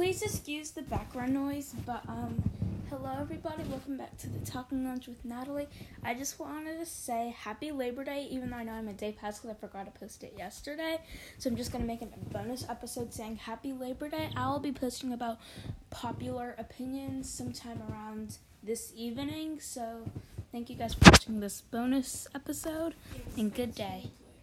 Please excuse the background noise, but um, hello everybody. Welcome back to the Talking Lunch with Natalie. I just wanted to say Happy Labor Day, even though I know I'm a day past because I forgot to post it yesterday. So I'm just gonna make a bonus episode saying Happy Labor Day. I'll be posting about popular opinions sometime around this evening. So thank you guys for watching this bonus episode, and good day.